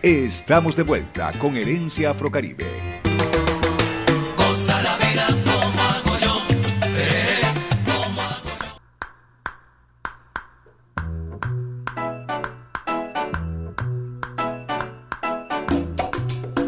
Estamos de vuelta con Herencia Afrocaribe.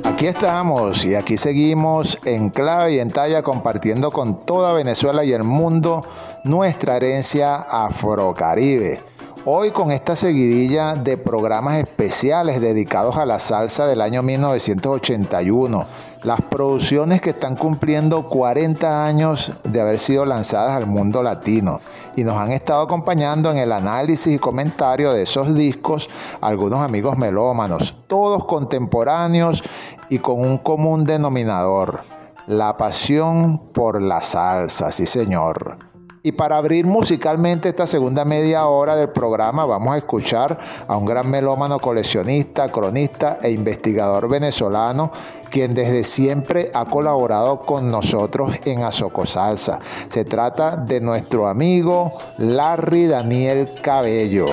Aquí estamos y aquí seguimos en clave y en talla compartiendo con toda Venezuela y el mundo nuestra herencia afrocaribe. Hoy con esta seguidilla de programas especiales dedicados a la salsa del año 1981, las producciones que están cumpliendo 40 años de haber sido lanzadas al mundo latino y nos han estado acompañando en el análisis y comentario de esos discos algunos amigos melómanos, todos contemporáneos y con un común denominador, la pasión por la salsa, sí señor. Y para abrir musicalmente esta segunda media hora del programa vamos a escuchar a un gran melómano coleccionista, cronista e investigador venezolano quien desde siempre ha colaborado con nosotros en Azoco Salsa. Se trata de nuestro amigo Larry Daniel Cabello.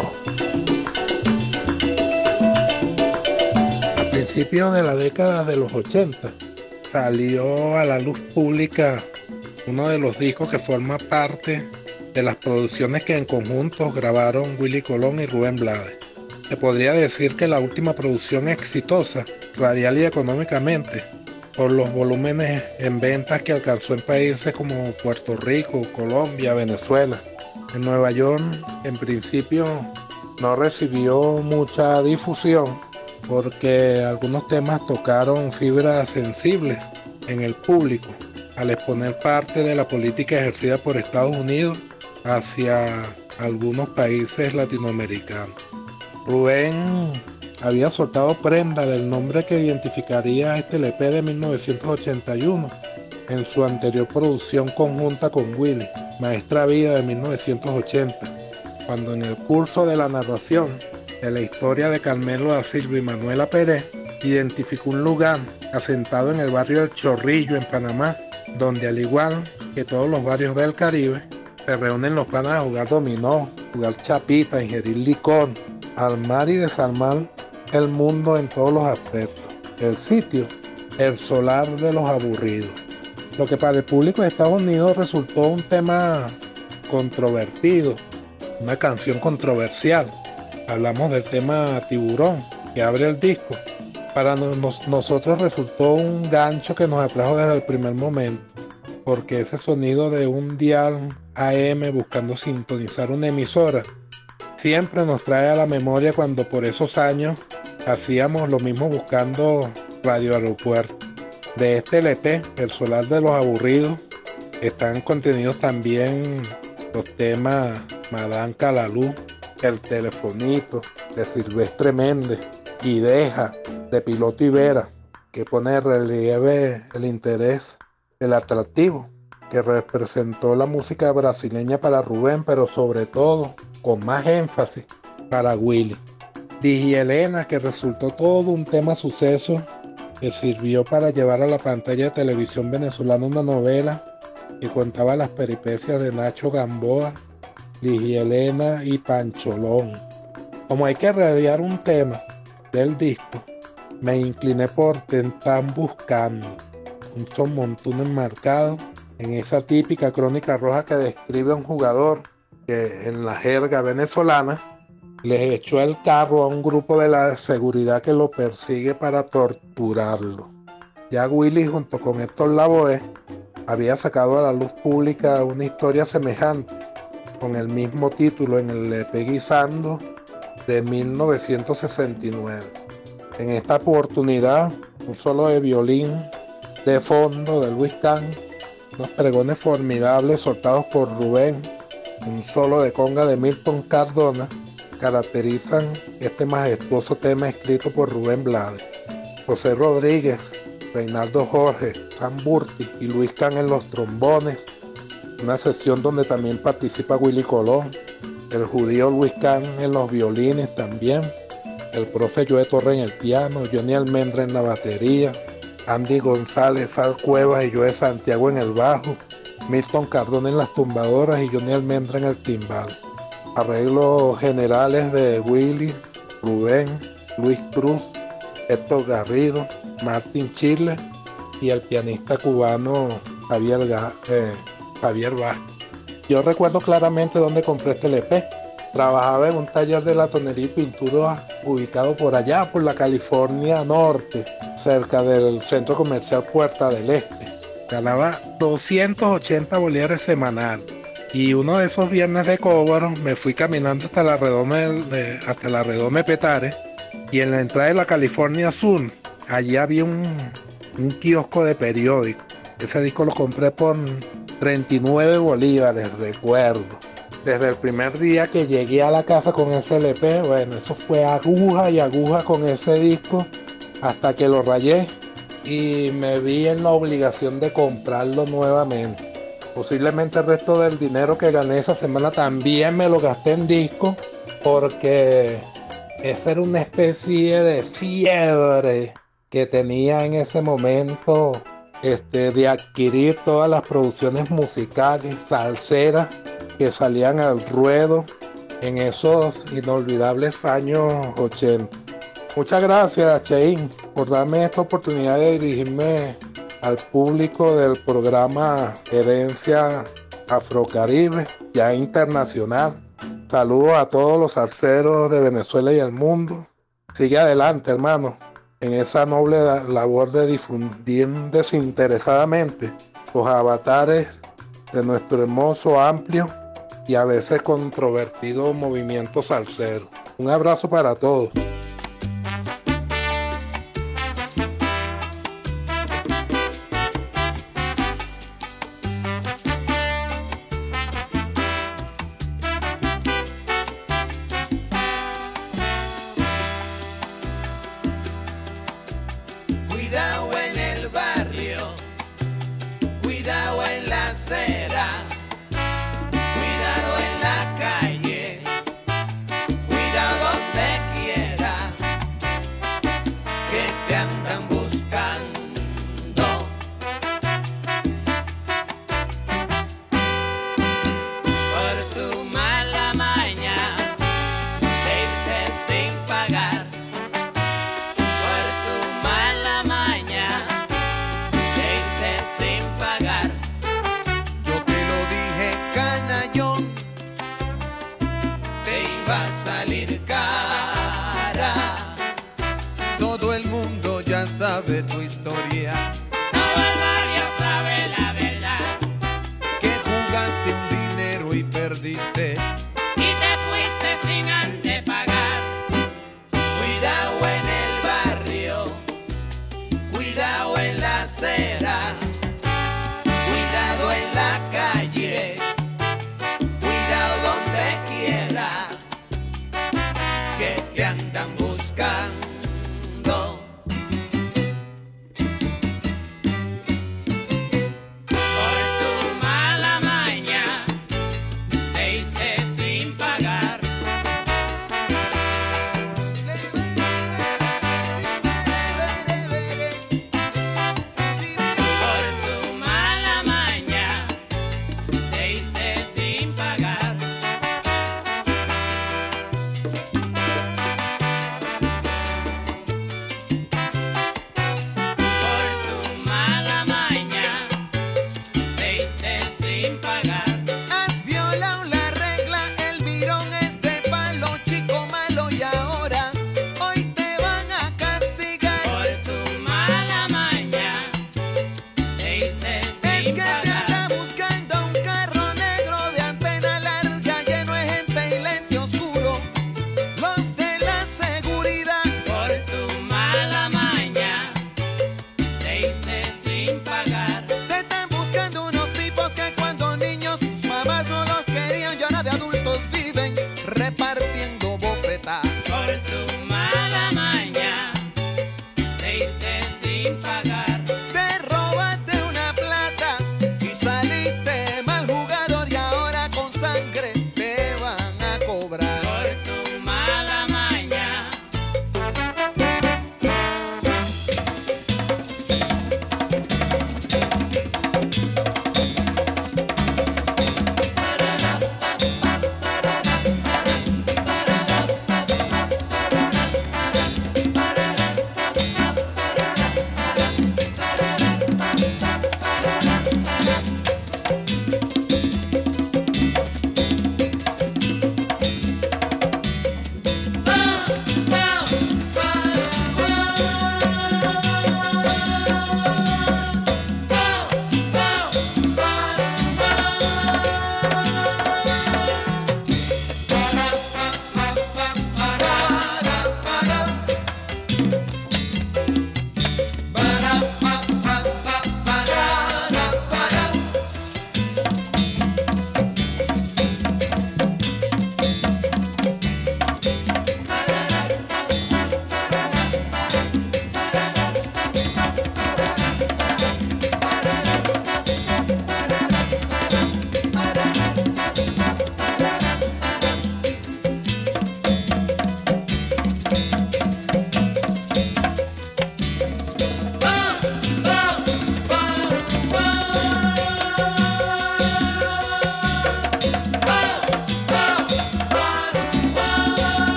A principios de la década de los 80 salió a la luz pública uno de los discos que forma parte de las producciones que en conjunto grabaron Willy Colón y Rubén Blades. Se podría decir que la última producción exitosa, radial y económicamente, por los volúmenes en ventas que alcanzó en países como Puerto Rico, Colombia, Venezuela. En Nueva York, en principio, no recibió mucha difusión porque algunos temas tocaron fibras sensibles en el público al exponer parte de la política ejercida por Estados Unidos hacia algunos países latinoamericanos. Rubén había soltado prenda del nombre que identificaría a este LP de 1981 en su anterior producción conjunta con Willy, Maestra Vida de 1980, cuando en el curso de la narración de la historia de Carmelo da Silva y Manuela Pérez, identificó un lugar asentado en el barrio del Chorrillo en Panamá donde al igual que todos los barrios del Caribe, se reúnen los panas a jugar dominó, jugar chapita, ingerir licor, armar y desarmar el mundo en todos los aspectos. El sitio, el solar de los aburridos. Lo que para el público de Estados Unidos resultó un tema controvertido, una canción controversial. Hablamos del tema Tiburón, que abre el disco para nosotros resultó un gancho que nos atrajo desde el primer momento, porque ese sonido de un dial AM buscando sintonizar una emisora siempre nos trae a la memoria cuando por esos años hacíamos lo mismo buscando Radio Aeropuerto. De este LP, El Solar de los Aburridos, están contenidos también los temas Madame Calalú, El Telefonito, de Silvestre Méndez, y Deja, de Piloto Ibera, que pone relieve el interés, el atractivo que representó la música brasileña para Rubén, pero sobre todo con más énfasis para Willy. Digi Elena, que resultó todo un tema suceso que sirvió para llevar a la pantalla de televisión venezolana una novela que contaba las peripecias de Nacho Gamboa, Digi Elena y Pancholón. Como hay que radiar un tema del disco, me incliné por Tentan Buscando, un son montuno enmarcado en esa típica crónica roja que describe a un jugador que en la jerga venezolana le echó el carro a un grupo de la seguridad que lo persigue para torturarlo. Ya Willy junto con Héctor Lavoe había sacado a la luz pública una historia semejante con el mismo título en el EP Guisando de 1969. En esta oportunidad, un solo de violín de fondo de Luis Can, unos pregones formidables soltados por Rubén, un solo de conga de Milton Cardona, caracterizan este majestuoso tema escrito por Rubén Blade. José Rodríguez, Reinaldo Jorge, San Burti y Luis Can en los trombones, una sesión donde también participa Willy Colón, el judío Luis Can en los violines también, el profe Joe Torre en el piano, Johnny Almendra en la batería, Andy González, Al Cuevas y Joe Santiago en el bajo, Milton Cardona en las tumbadoras y Johnny Almendra en el timbal. Arreglos generales de Willy, Rubén, Luis Cruz, Héctor Garrido, Martín Chile y el pianista cubano Javier, eh, Javier Vázquez. Yo recuerdo claramente dónde compré este LP. Trabajaba en un taller de latonería y pintura ubicado por allá, por la California Norte, cerca del centro comercial Puerta del Este. Ganaba 280 bolívares semanal. Y uno de esos viernes de cobro me fui caminando hasta la redoma de, hasta la redoma Petare y en la entrada de la California Sur, allí había un, un kiosco de periódico. Ese disco lo compré por 39 bolívares, recuerdo. Desde el primer día que llegué a la casa con ese LP, bueno, eso fue aguja y aguja con ese disco hasta que lo rayé y me vi en la obligación de comprarlo nuevamente. Posiblemente el resto del dinero que gané esa semana también me lo gasté en disco porque esa era una especie de fiebre que tenía en ese momento este, de adquirir todas las producciones musicales, salseras que salían al ruedo en esos inolvidables años 80. Muchas gracias, Cheín, por darme esta oportunidad de dirigirme al público del programa Herencia Afrocaribe, ya internacional. Saludos a todos los arceros de Venezuela y el mundo. Sigue adelante, hermano, en esa noble labor de difundir desinteresadamente los avatares de nuestro hermoso, amplio y a veces controvertido movimiento salsero. Un abrazo para todos.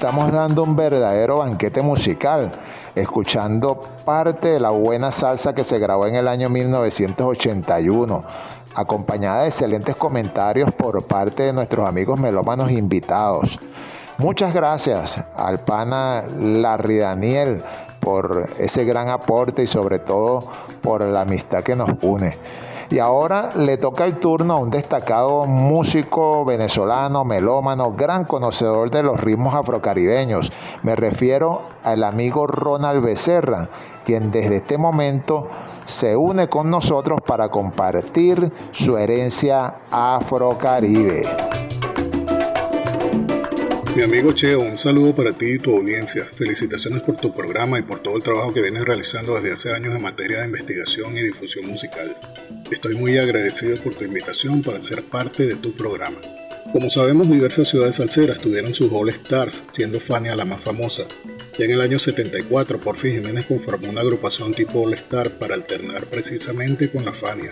Estamos dando un verdadero banquete musical, escuchando parte de la buena salsa que se grabó en el año 1981, acompañada de excelentes comentarios por parte de nuestros amigos melómanos invitados. Muchas gracias al pana Larry Daniel por ese gran aporte y sobre todo por la amistad que nos une. Y ahora le toca el turno a un destacado músico venezolano, melómano, gran conocedor de los ritmos afrocaribeños. Me refiero al amigo Ronald Becerra, quien desde este momento se une con nosotros para compartir su herencia afrocaribe. Mi amigo Cheo, un saludo para ti y tu audiencia. Felicitaciones por tu programa y por todo el trabajo que vienes realizando desde hace años en materia de investigación y difusión musical. Estoy muy agradecido por tu invitación para ser parte de tu programa. Como sabemos, diversas ciudades salseras tuvieron sus All Stars, siendo Fania la más famosa. Ya en el año 74, Porfi Jiménez conformó una agrupación tipo All Star para alternar precisamente con la Fania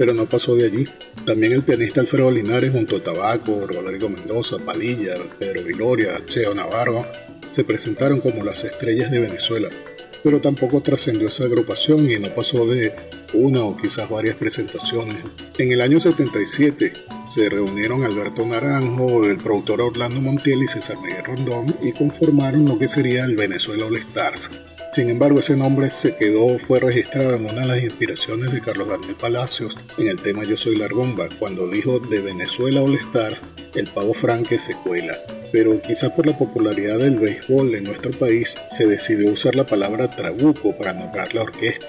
pero no pasó de allí. También el pianista Alfredo Linares junto a Tabaco, Rodrigo Mendoza, Palilla, Pedro Viloria, Cheo Navarro se presentaron como las estrellas de Venezuela, pero tampoco trascendió esa agrupación y no pasó de una o quizás varias presentaciones. En el año 77 se reunieron Alberto Naranjo, el productor Orlando Montiel y César Miguel Rondón y conformaron lo que sería el Venezuela All Stars. Sin embargo, ese nombre se quedó, fue registrado en una de las inspiraciones de Carlos Daniel Palacios en el tema Yo Soy Largomba, cuando dijo de Venezuela All Stars, el pavo franque se cuela. Pero quizás por la popularidad del béisbol en nuestro país, se decidió usar la palabra trabuco para nombrar la orquesta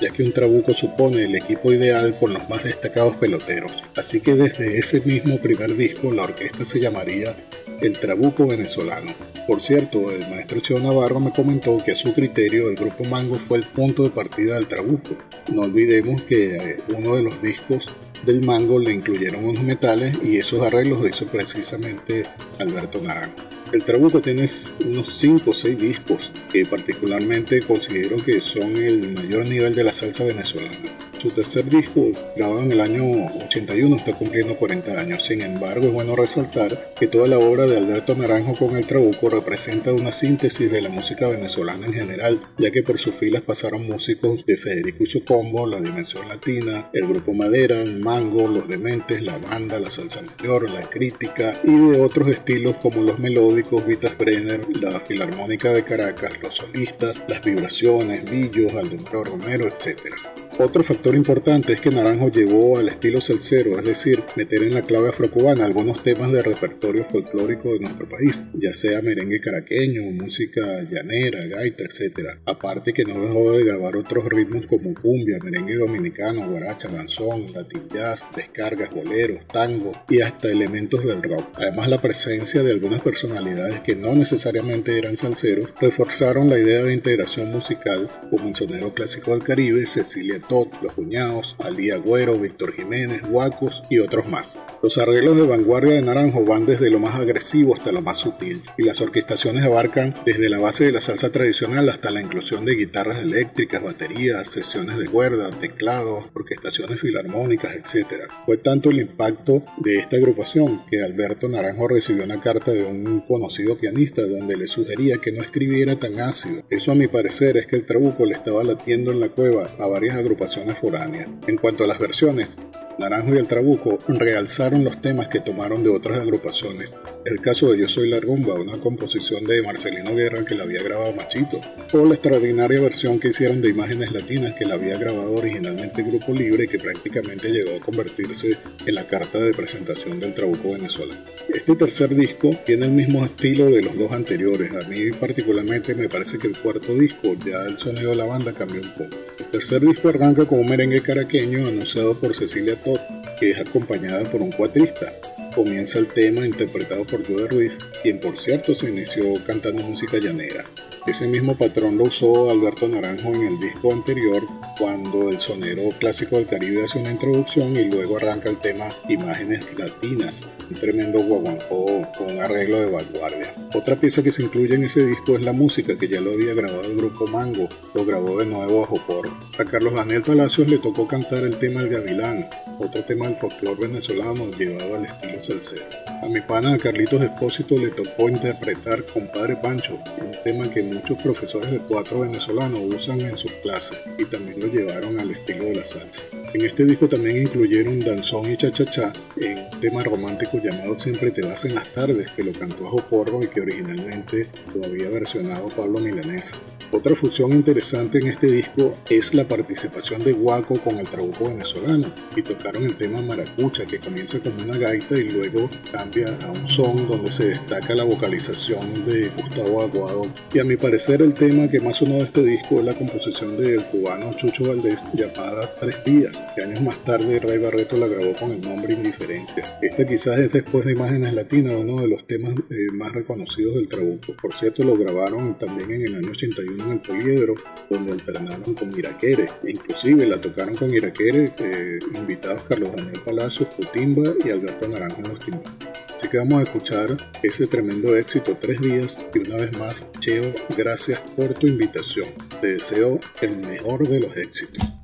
ya que un trabuco supone el equipo ideal con los más destacados peloteros. Así que desde ese mismo primer disco la orquesta se llamaría El Trabuco Venezolano. Por cierto, el maestro Cheo Navarro me comentó que a su criterio el grupo Mango fue el punto de partida del Trabuco. No olvidemos que eh, uno de los discos del Mango le incluyeron unos metales y esos arreglos lo hizo precisamente Alberto Naranjo. El Trabuco tiene unos 5 o 6 discos que particularmente considero que son el mayor nivel de la salsa venezolana. Su tercer disco, grabado en el año 81, está cumpliendo 40 años. Sin embargo, es bueno resaltar que toda la obra de Alberto Naranjo con el Trabuco representa una síntesis de la música venezolana en general, ya que por sus filas pasaron músicos de Federico Combo, La Dimensión Latina, el Grupo Madera, el Mango, Los Dementes, la banda, la salsa mayor, la crítica y de otros estilos como los melódicos, Vitas Brenner, la Filarmónica de Caracas, los solistas, las vibraciones, Villos, Aldemaro Romero, etc. Otro factor importante es que Naranjo llevó al estilo salsero, es decir, meter en la clave afrocubana algunos temas de repertorio folclórico de nuestro país, ya sea merengue caraqueño, música llanera, gaita, etc. Aparte que no dejó de grabar otros ritmos como cumbia, merengue dominicano, guaracha, danzón, latin jazz, descargas, boleros, tango y hasta elementos del rock. Además la presencia de algunas personalidades que no necesariamente eran salseros reforzaron la idea de integración musical como el sonero clásico del Caribe, Cecilia los Cuñados, Ali Agüero, Víctor Jiménez, Guacos y otros más. Los arreglos de vanguardia de Naranjo van desde lo más agresivo hasta lo más sutil, y las orquestaciones abarcan desde la base de la salsa tradicional hasta la inclusión de guitarras eléctricas, baterías, sesiones de cuerda, teclados, orquestaciones filarmónicas, etc. Fue tanto el impacto de esta agrupación que Alberto Naranjo recibió una carta de un conocido pianista donde le sugería que no escribiera tan ácido. Eso a mi parecer es que el trabuco le estaba latiendo en la cueva a varias agrupaciones foráneas. En cuanto a las versiones, Naranjo y el Trabuco realzaron los temas que tomaron de otras agrupaciones. El caso de Yo Soy la Rumba, una composición de Marcelino Guerra que la había grabado Machito, o la extraordinaria versión que hicieron de Imágenes Latinas que la había grabado originalmente Grupo Libre y que prácticamente llegó a convertirse en la carta de presentación del Trabuco venezolano. Este tercer disco tiene el mismo estilo de los dos anteriores. A mí particularmente me parece que el cuarto disco ya el sonido de la banda cambió un poco. El tercer disco arranca con un merengue caraqueño anunciado por Cecilia Todd, que es acompañada por un cuatrista. Comienza el tema interpretado por Joe Ruiz, quien por cierto se inició cantando música llanera. Ese mismo patrón lo usó Alberto Naranjo en el disco anterior cuando el sonero clásico del Caribe hace una introducción y luego arranca el tema Imágenes Latinas, un tremendo guaguancó con un arreglo de vanguardia. Otra pieza que se incluye en ese disco es la música que ya lo había grabado el grupo Mango, lo grabó de nuevo a Jopor. A Carlos Daniel Palacios le tocó cantar el tema El Gavilán, otro tema del folclore venezolano llevado al estilo salsero. A mi pana Carlitos Espósito le tocó interpretar Compadre Pancho, un tema que muchos profesores de cuatro venezolanos usan en sus clases y también lo llevaron al estilo de la salsa. En este disco también incluyeron Danzón y Cha-Cha-Cha en un tema romántico llamado Siempre te vas en las tardes que lo cantó a Joporro y que originalmente lo había versionado Pablo Milanés. Otra función interesante en este disco es la participación de Guaco con el trabuco venezolano y tocaron el tema Maracucha que comienza como una gaita y luego cambia a un son donde se destaca la vocalización de Gustavo Aguado y a mi el tema que más sonó de este disco es la composición del cubano Chucho Valdés llamada Tres Días que años más tarde Ray Barreto la grabó con el nombre Indiferencia. Esta quizás es después de Imágenes Latinas uno de los temas eh, más reconocidos del trabuco. Por cierto lo grabaron también en el año 81 en el Poliedro, donde alternaron con Iraquere. Inclusive la tocaron con Iraquere, eh, invitados Carlos Daniel Palacios, Putimba y Alberto Naranjo en los timbales. Así que vamos a escuchar ese tremendo éxito, tres días, y una vez más, Cheo, gracias por tu invitación. Te deseo el mejor de los éxitos.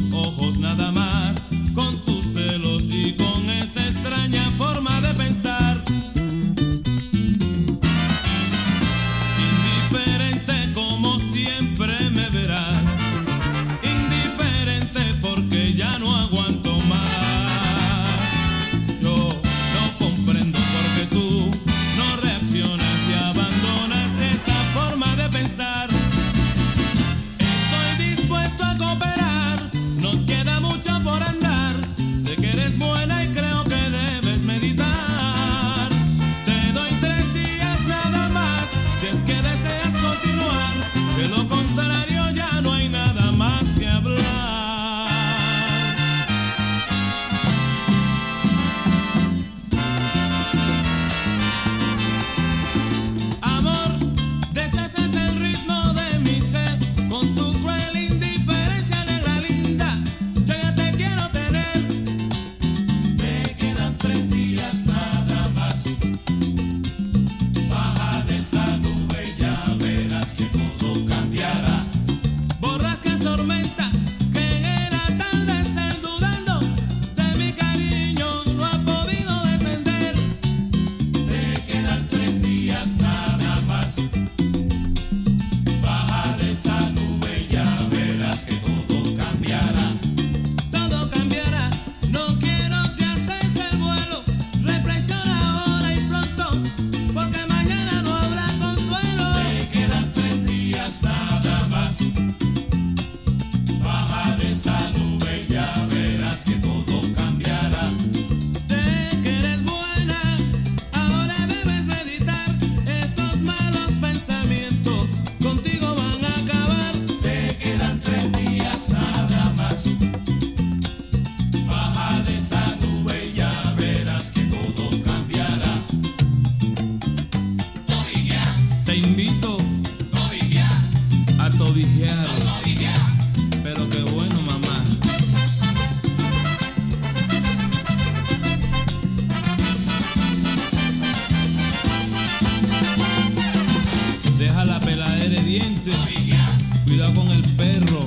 Oh. con el perro.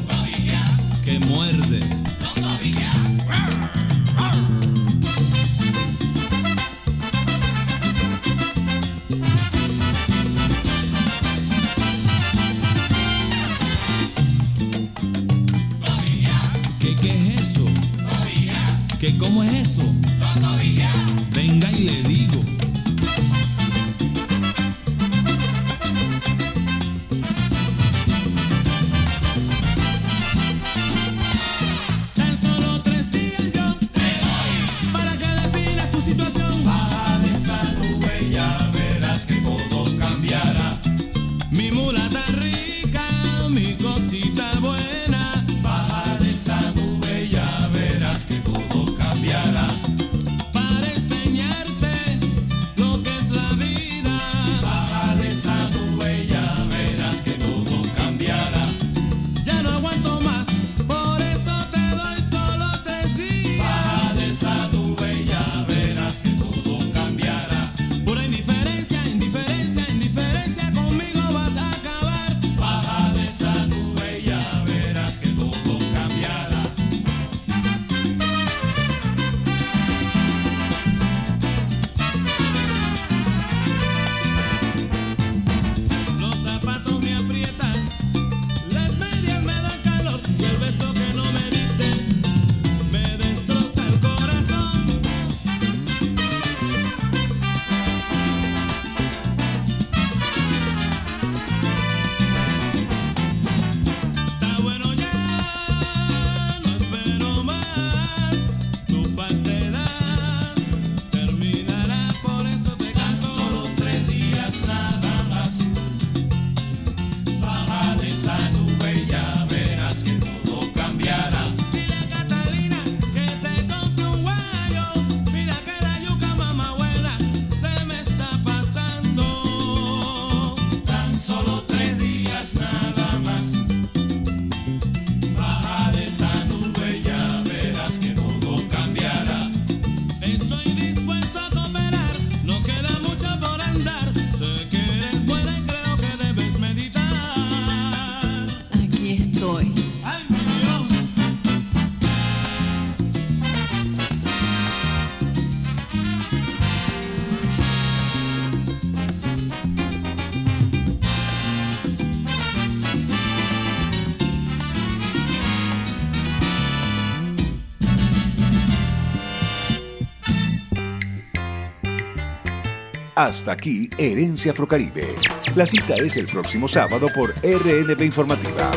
Hasta aquí, Herencia Afrocaribe. La cita es el próximo sábado por RNB Informativa.